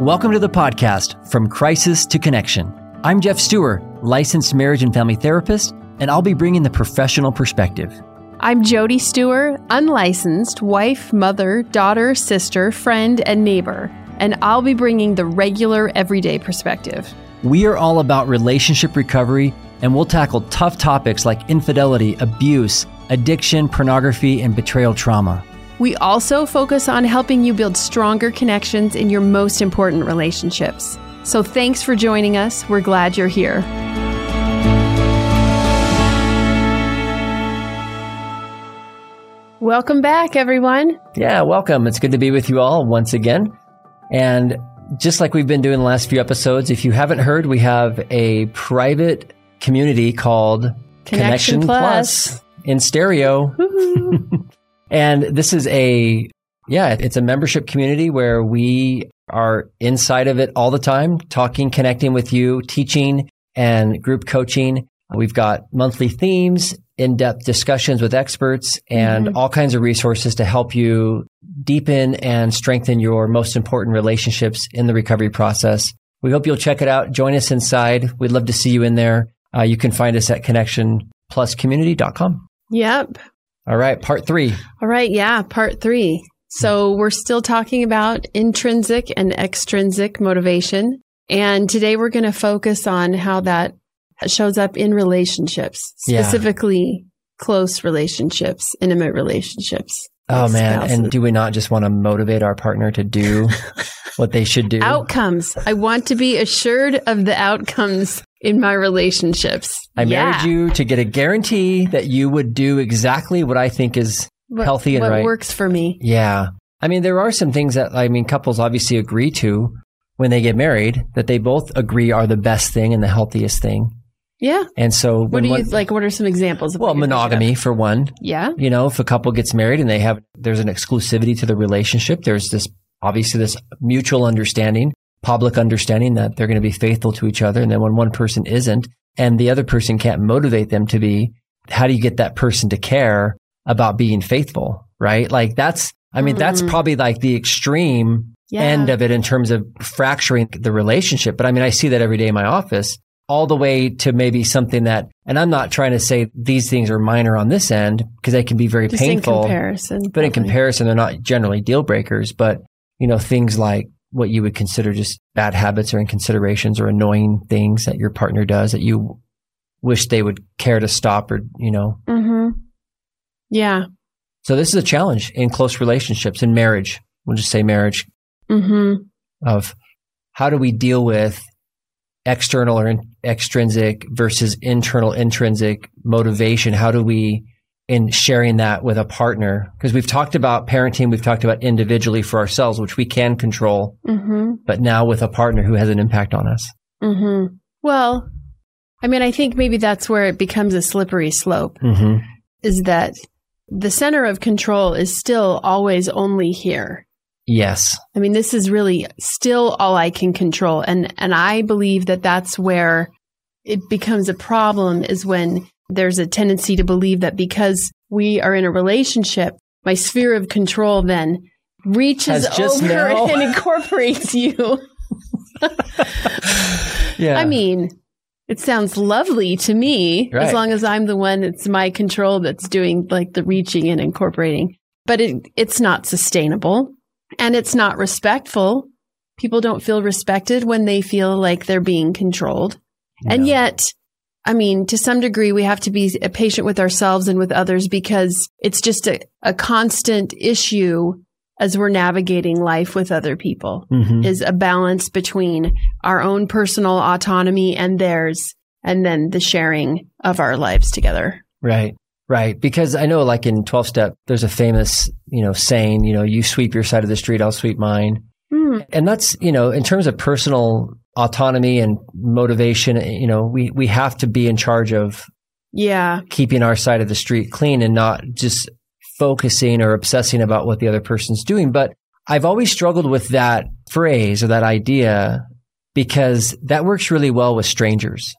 Welcome to the podcast, From Crisis to Connection. I'm Geoff Steurer, licensed marriage and family therapist, and I'll be bringing the professional perspective. I'm Jody Steurer, unlicensed wife, mother, daughter, sister, friend, and neighbor, and I'll be bringing the regular, everyday perspective. We are all about relationship recovery, and we'll tackle tough topics like infidelity, abuse, addiction, pornography, and betrayal trauma. We also focus on helping you build stronger connections in your most important relationships. So thanks for joining us. We're glad you're here. Welcome back, everyone. Yeah, welcome. It's good to be with you all once again. And just like we've been doing the last few episodes, if you haven't heard, we have a private community called Connection Plus. in stereo. And this is a, yeah, it's a membership community where we are inside of it all the time, talking, connecting with you, teaching and group coaching. We've got monthly themes, in depth discussions with experts, and Mm-hmm. all kinds of resources to help you deepen and strengthen your most important relationships in the recovery process. We hope you'll check it out. Join us inside. We'd love to see you in there. Uh, you can find us at connectionpluscommunity.com. Yep. All right, part three. All right. Yeah. Part three. So we're still talking about intrinsic and extrinsic motivation. And today we're going to focus on how that shows up in relationships, Yeah. specifically close relationships, intimate relationships. Oh man! spouses. And do we not just want to motivate our partner to do what they should do? outcomes. I want to be assured of the outcomes in my relationships. I Yeah. married you to get a guarantee that you would do exactly what I think is What- healthy and what right. works for me. Yeah. I mean, there are some things that I mean couples obviously agree to when they get married that they both agree are the best thing and the healthiest thing. Yeah. And so What do you one- like? What are some examples of well, what you're thinking of? monogamy for one. Yeah. You know, if a couple gets married and they have there's an exclusivity to the relationship, there's this obviously this mutual understanding, public understanding that they're going to be faithful to each other. And then when one person isn't and the other person can't motivate them to be, how do you get that person to care about being faithful? Right? Like that's, I mean, that's Mhm. probably like the extreme Yeah. end of it in terms of fracturing the relationship. But I mean, I see that every day in my office, all the way to maybe something that, and I'm not trying to say these things are minor on this end because they can be very Just in painful. comparison. But in comparison, they're not generally deal breakers. But, you know, things like what you would consider just bad habits or inconsiderations or annoying things that your partner does that you wish they would care to stop or, you know. Mhm. Yeah. So this is a challenge in close relationships, in marriage. We'll just say marriage hmm of how do we deal with external or in, extrinsic versus internal intrinsic motivation how do we in sharing that with a partner because we've talked about parenting we've talked about individually for ourselves which we can control hmm but now with a partner who has an impact on us hmm Well, I mean, I think maybe that's where it becomes a slippery slope. mm-hmm. Is that the center of control is still always only here. yes I mean, this is really still all I can control. And, and I believe that that's where it becomes a problem is when there's a tendency to believe that because we are in a relationship, my sphere of control then reaches over now- and incorporates you. yeah I mean, it sounds lovely to me Right. as long as I'm the one it's my control that's doing like the reaching and incorporating. But it it's not sustainable and it's not respectful. People don't feel respected when they feel like they're being controlled. And yet, I mean, to some degree, we have to be patient with ourselves and with others because it's just a, a constant issue as we're navigating life with other people Mhm. is a balance between our own personal autonomy and theirs, and then the sharing of our lives together. Right. Right. Because I know like in 12 step, there's a famous, you know, saying, you know, you sweep your side of the street, I'll sweep mine. Hmm. And that's, you know, in terms of personal autonomy and motivation, you know, we, we have to be in charge of Yeah. keeping our side of the street clean and not just focusing or obsessing about what the other person's doing. But I've always struggled with that phrase or that idea because that works really well with strangers.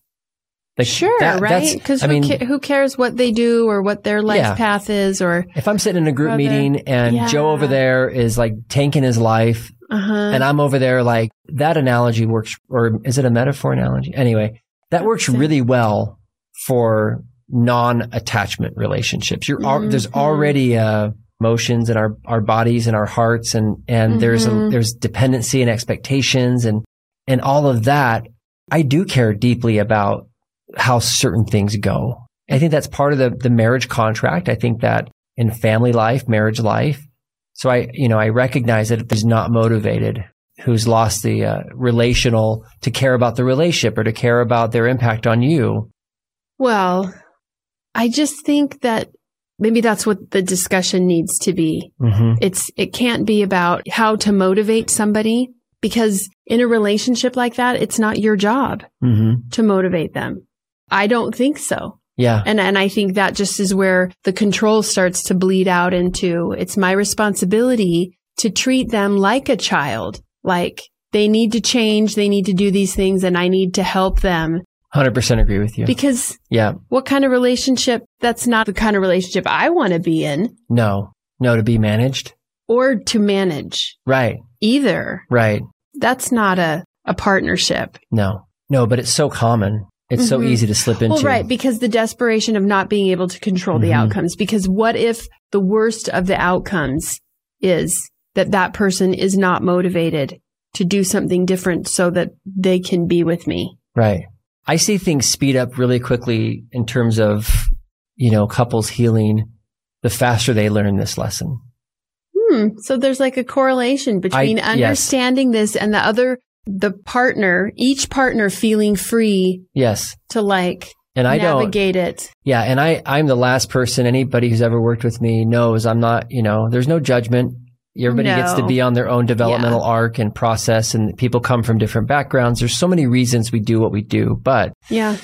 Like, Sure, that- right? Because I who, mean, ca- who cares what they do or what their life Yeah. path is or if I'm sitting in a group meeting and Yeah. Joe over there is like tanking his life Uh-huh. And I'm over there like that analogy works, or is it a metaphor analogy? Anyway, that works really well for non-attachment relationships. You're al- there's Mhm. already uh, emotions in our our bodies and our hearts, and and there's a Mhm. there's dependency and expectations and and all of that. I do care deeply about how certain things go. I think that's part of the the marriage contract. I think that in family life, marriage life. So I, you know, I recognize that if he's not motivated, who's lost the uh, relational to care about the relationship or to care about their impact on you. well, I just think that maybe that's what the discussion needs to be. Mm-hmm. It's it can't be about how to motivate somebody because in a relationship like that, it's not your job Mm-hmm. to motivate them. I don't think so. Yeah. And and I think that just is where the control starts to bleed out into it's my responsibility to treat them like a child. Like they need to change, they need to do these things and I need to help them 100% agree with you. because yeah. what kind of relationship that's not the kind of relationship I want to be in No. No to be managed. or to manage Right. either. Right. That's not a a partnership. No. No, but it's so common. It's so Mhm. easy to slip into. Well, right, because the desperation of not being able to control the Mhm. outcomes. Because what if the worst of the outcomes is that that person is not motivated to do something different so that they can be with me? Right. I see things speed up really quickly in terms of, you know, couples healing the faster they learn this lesson. Hmm. So there's like a correlation between yes. understanding this and the other, the partner, each partner feeling free Yes. to like And I don't, navigate it. yeah. And I, I'm the last person, anybody who's ever worked with me knows I'm not, you know, there's no judgment. Everybody gets to be on their own developmental arc and process and people come from different backgrounds. There's so many reasons we do what we do, but Yeah.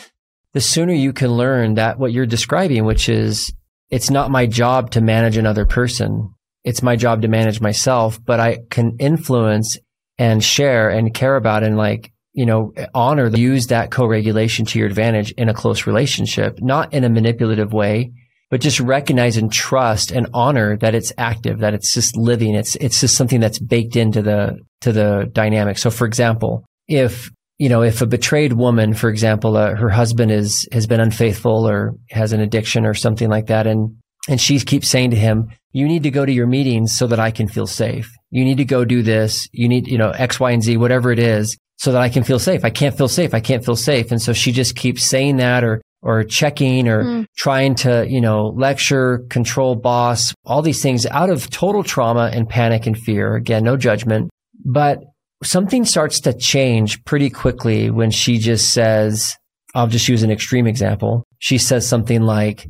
the sooner you can learn that what you're describing, which is it's not my job to manage another person. It's my job to manage myself, but I can influence and share and care about and like, you know, honor, use that co-regulation to your advantage in a close relationship, not in a manipulative way, but just recognize and trust and honor that it's active, that it's just living. It's, it's just something that's baked into the, to the dynamic. So for example, if you know, if a betrayed woman, for example, uh, her husband is has been unfaithful or has an addiction or something like that, and and she keeps saying to him, "You need to go to your meetings so that I can feel safe. You need to go do this. You need, you know, X, Y, and Z, whatever it is, so that I can feel safe. I can't feel safe. I can't feel safe." And so she just keeps saying that, or or checking, or Hmm. trying to, you know, lecture, control, boss, all these things out of total trauma and panic and fear. Again, no judgment, but something starts to change pretty quickly when she just says, I'll just use an extreme example. She says something like,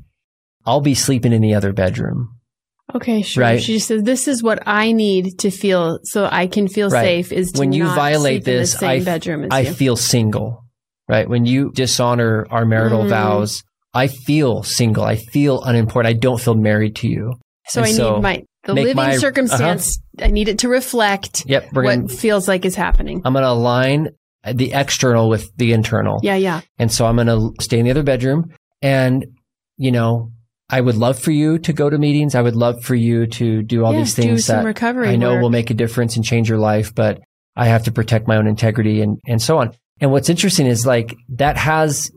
I'll be sleeping in the other bedroom. Okay, sure. Right. She says, "This is what I need to feel so I can feel Right. safe." Is to When you not violate sleep in the this, same I, bedroom as I you. feel single, right? When you dishonor our marital Mhm. vows, I feel single. I feel unimportant. I don't feel married to you. so and I so need my the living my- uh-huh. circumstance. I need it to reflect Yep. What going feels like is happening. I'm going to align the external with the internal. yeah, yeah. And so I'm going to stay in the other bedroom. And, you know, I would love for you to go to meetings. I would love for you to do all Yeah, these do things some that recovery I know work. will make a difference and change your life, but I have to protect my own integrity and, and so on. And what's interesting is like that has,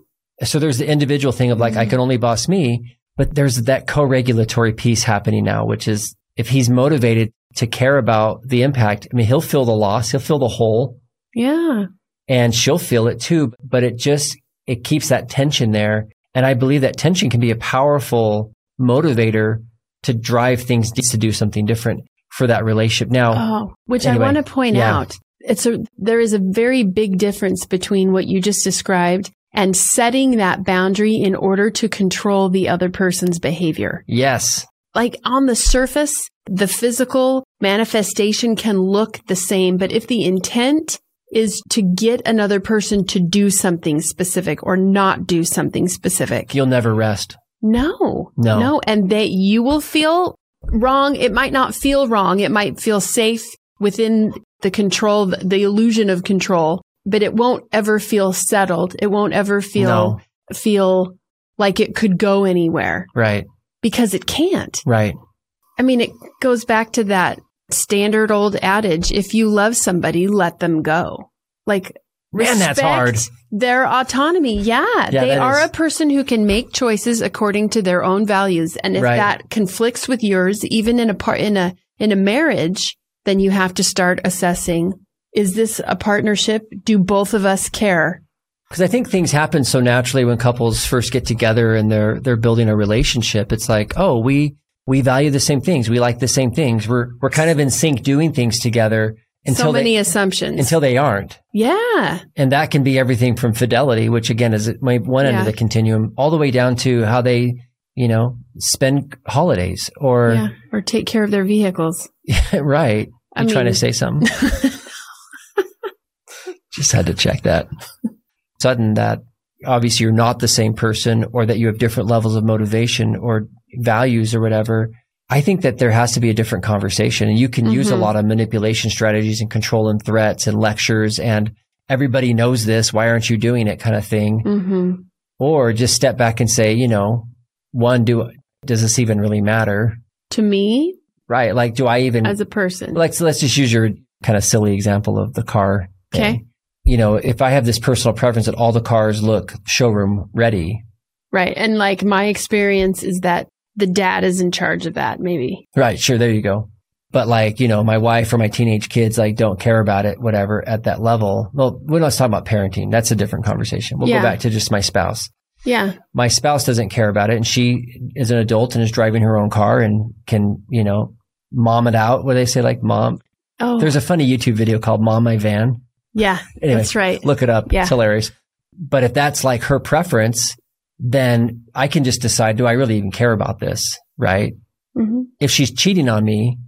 so there's the individual thing of like, Mm-hmm. I can only boss me, but there's that co-regulatory piece happening now, which is if he's motivated to care about the impact, I mean, he'll feel the loss, he'll feel the hole, Yeah. and she'll feel it too, but it just, it keeps that tension there. And I believe that tension can be a powerful motivator to drive things to do something different for that relationship. Now, Oh, which Anyway, I want to point yeah. out. It's a there is a very big difference between what you just described and setting that boundary in order to control the other person's behavior. yes, like on the surface, the physical manifestation can look the same, but if the intent is to get another person to do something specific or not do something specific. you'll never rest. No, No. no. And that you will feel wrong. It might not feel wrong. It might feel safe within the control, the illusion of control, but it won't ever feel settled. It won't ever feel, No. feel like it could go anywhere Right, because it can't. right. I mean, it goes back to that standard old adage if you love somebody, let them go. Like, Man, that's hard. respect Their autonomy. Yeah. Yeah, they are is- a person who can make choices according to their own values. And if Right. that conflicts with yours, even in a part, in a, in a marriage, then you have to start assessing, is this a partnership? Do both of us care? Because I think things happen so naturally when couples first get together and they're they're building a relationship. It's like, oh, we we value the same things, we like the same things. We're we're kind of in sync doing things together until so many they assumptions. until they aren't. yeah. And that can be everything from fidelity, which again is my one end of the continuum, all the way down to how they, you know, spend holidays or yeah. Or take care of their vehicles. right. I You trying to say something? Just had to check that. Sudden that obviously you're not the same person or that you have different levels of motivation or values or whatever. I think that there has to be a different conversation and you can use a Mhm. lot of manipulation strategies and control and threats and lectures and everybody knows this. Why aren't you doing it kind of thing? hmm Or just step back and say, you know, one, do, does this even really matter? To me, Right. Like, do I even, as a person. let's let's just use your kind of silly example of the car. thing. Okay. You know, if I have this personal preference that all the cars look showroom ready, Right. And like my experience is that the dad is in charge of that, maybe. right? Sure, there you go. But like, you know, my wife or my teenage kids like don't care about it, whatever, at that level. Well, we're not talking about parenting. That's a different conversation. We'll Yeah. go back to just my spouse. Yeah. My spouse doesn't care about it, and she is an adult and is driving her own car and can, you know, mom it out. What do they say, like mom? Oh, There's a funny YouTube video called "Mom My Van." yeah. Anyway, That's right. Look it up. Yeah. It's hilarious. But if that's like her preference, then I can just decide, do I really even care about this? Right. hmm If she's cheating on me,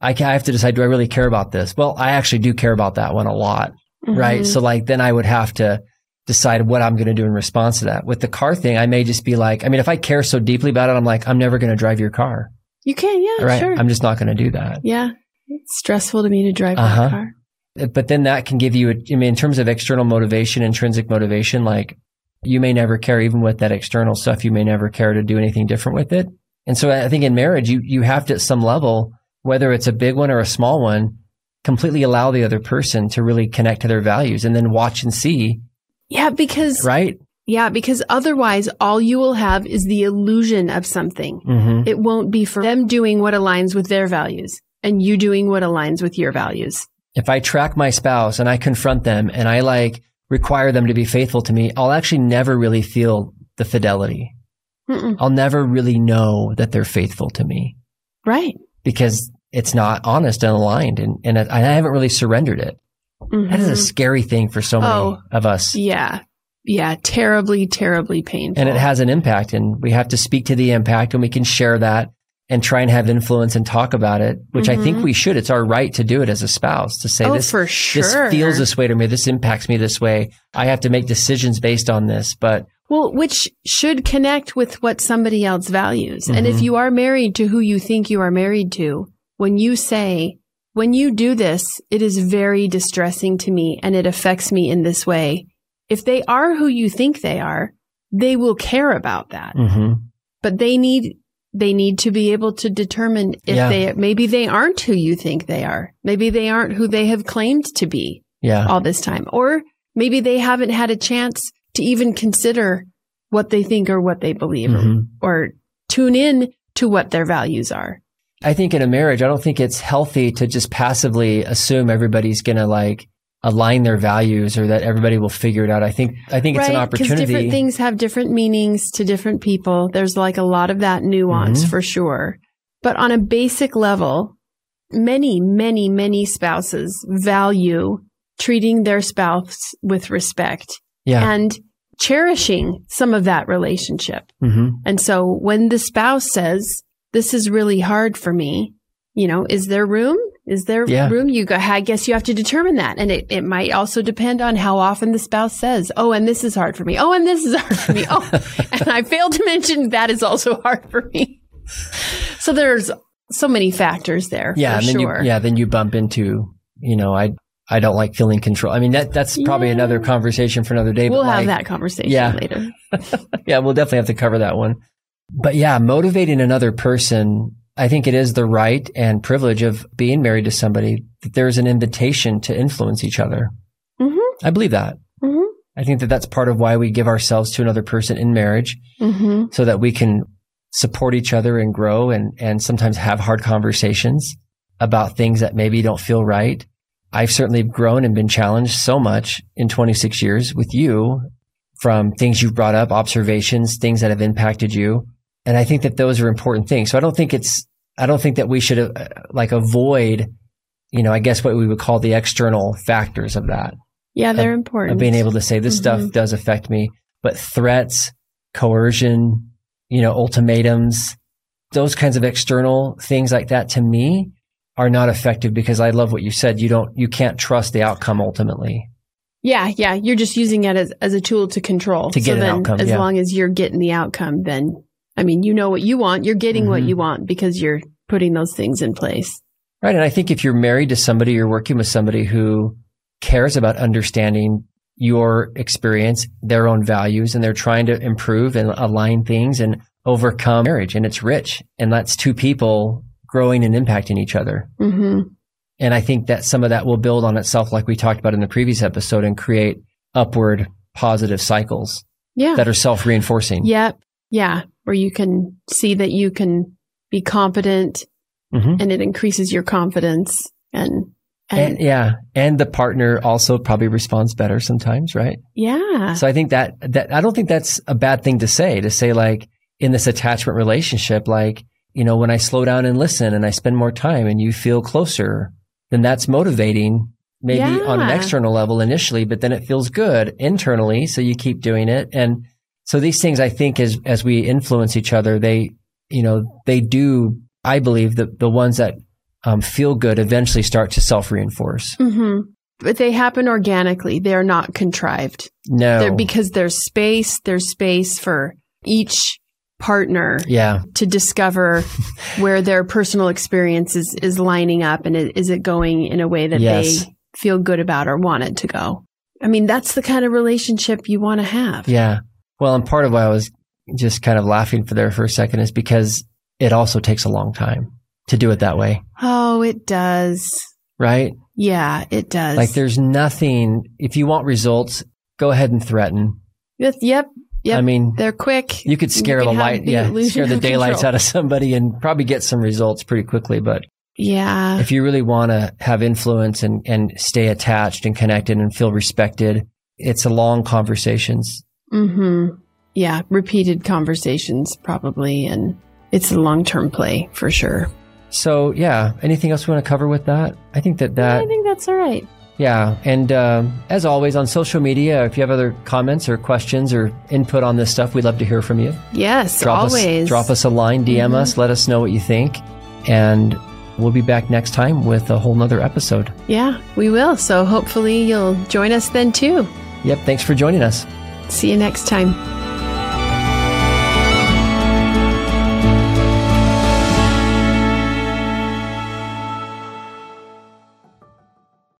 I, can, I have to decide, do I really care about this? Well, I actually do care about that one a lot. Right. Mhm. So like, then I would have to decide what I'm going to do in response to that. With the car thing, I may just be like, I mean, if I care so deeply about it, I'm like, I'm never going to drive your car. You can, yeah, Right. sure. I'm just not going to do that. yeah. It's stressful to me to drive Uh-huh. that car. but then that can give you, a, I mean, in terms of external motivation, intrinsic motivation, like you may never care, even with that external stuff, you may never care to do anything different with it. And so I think in marriage, you, you have to at some level, whether it's a big one or a small one, completely allow the other person to really connect to their values and then watch and see, Yeah, because right? yeah, because otherwise all you will have is the illusion of something. Mm-hmm. It won't be for them doing what aligns with their values and you doing what aligns with your values. If I track my spouse and I confront them and I like require them to be faithful to me, I'll actually never really feel the fidelity. Mm-mm. I'll never really know that they're faithful to me. Right. because it's not honest and aligned and, and I haven't really surrendered it. That is a Mhm. scary thing for so many Oh. of us. Yeah. Yeah. Terribly, terribly painful. And it has an impact and we have to speak to the impact and we can share that and try and have influence and talk about it, which I think Mhm. we should. It's our right to do it as a spouse to say oh, this, for sure. this feels this way to me. This impacts me this way. I have to make decisions based on this, but Well, which should connect with what somebody else values. And if Mhm. you are married to who you think you are married to, when you say, when you do this, it is very distressing to me and it affects me in this way. If they are who you think they are, they will care about that. mhm. But they need, they need to be able to determine if Yeah. they, maybe they aren't who you think they are. Maybe they aren't who they have claimed to be yeah. all this time. Or maybe they haven't had a chance to even consider what they think or what they believe or- Mhm. or, tune in to what their values are. I think in a marriage, I don't think it's healthy to just passively assume everybody's going to like align their values or that everybody will figure it out. I think, I think it's an opportunity different things have different meanings to different people. There's like a lot of that nuance Mhm. for sure. But on a basic level, many, many, many spouses value treating their spouse with respect yeah. and cherishing some of that relationship. hmm And so when the spouse says, this is really hard for me, you know, is there room? Is there Yeah. room? You go, I guess you have to determine that. And it, it might also depend on how often the spouse says, Oh, and this is hard for me. Oh, and this is hard for me. Oh, and I failed to mention that is also hard for me. So there's so many factors there. Yeah. And then sure. you, yeah, then you bump into, you know, I, I don't like feeling control. I mean, that, that's probably Yeah. another conversation for another day. We'll have like, that conversation Yeah. later. yeah, we'll definitely have to cover that one. But yeah, motivating another person, I think it is the right and privilege of being married to somebody that there's an invitation to influence each other. Mm-hmm. I believe that. Mm-hmm. I think that that's part of why we give ourselves to another person in marriage Mm-hmm. so that we can support each other and grow and, and sometimes have hard conversations about things that maybe don't feel right. I've certainly grown and been challenged so much in 26 years with you from things you've brought up, observations, things that have impacted you. And I think that those are important things. So I don't think it's, I don't think that we should uh, like avoid, you know, I guess what we would call the external factors of that, Yeah, they're important. of being able to say this stuff Mhm. does affect me, but threats, coercion, you know, ultimatums, those kinds of external things like that to me are not effective because I love what you said. You don't, you can't trust the outcome ultimately. Yeah, yeah. You're just using it as, as a tool to control. To get so an outcome, As yeah. long as you're getting the outcome, then, I mean, you know what you want. You're getting what Mhm. you want because you're putting those things in place. Right. And I think if you're married to somebody, you're working with somebody who cares about understanding your experience, their own values, and they're trying to improve and align things and overcome marriage. And it's rich. And that's two people growing and impacting each other. hmm And I think that some of that will build on itself, like we talked about in the previous episode, and create upward positive cycles Yeah. that are self reinforcing. Yep. Yeah. Where you can see that you can be competent hmm and it increases your confidence and, and, And yeah. And the partner also probably responds better sometimes, right? yeah. So I think that, that, I don't think that's a bad thing to say, to say like in this attachment relationship, like, you know, when I slow down and listen and I spend more time and you feel closer, then that's motivating maybe on an external level initially, but then it feels good internally. So you keep doing it. And so these things, I think, as, as we influence each other, they, you know, they do, I believe that the ones that um, feel good eventually start to self reinforce. hmm But they happen organically. They're not contrived. No. They're, because there's space, there's space for each partner yeah. to discover where their personal experience is, is lining up and it, is it going in a way that Yes. they feel good about or want it to go. I mean, that's the kind of relationship you want to have. Yeah. Well, and part of why I was just kind of laughing for there for a second is because it also takes a long time to do it that way, Oh, it does. right? Yeah, it does. Like there's nothing, if you want results, go ahead and threaten. Yep, Yep. I mean, They're quick. you could scare You the light, yeah, scare the daylights control. out of somebody and probably get some results pretty quickly. But Yeah. if you really want to have influence and, and stay attached and connected and feel respected, it's a long conversations. Hmm Yeah. Repeated conversations probably. And it's a long term play for sure. So yeah, anything else we want to cover with that? I think that that I think that's all right. Yeah. And um, as always, on social media, if you have other comments or questions or input on this stuff, we'd love to hear from you. Yes. Drop, always. Us, drop us a line, DM Mhm. us, let us know what you think. And we'll be back next time with a whole nother episode. Yeah, we will. So hopefully you'll join us then too. Yep. Thanks for joining us. See you next time.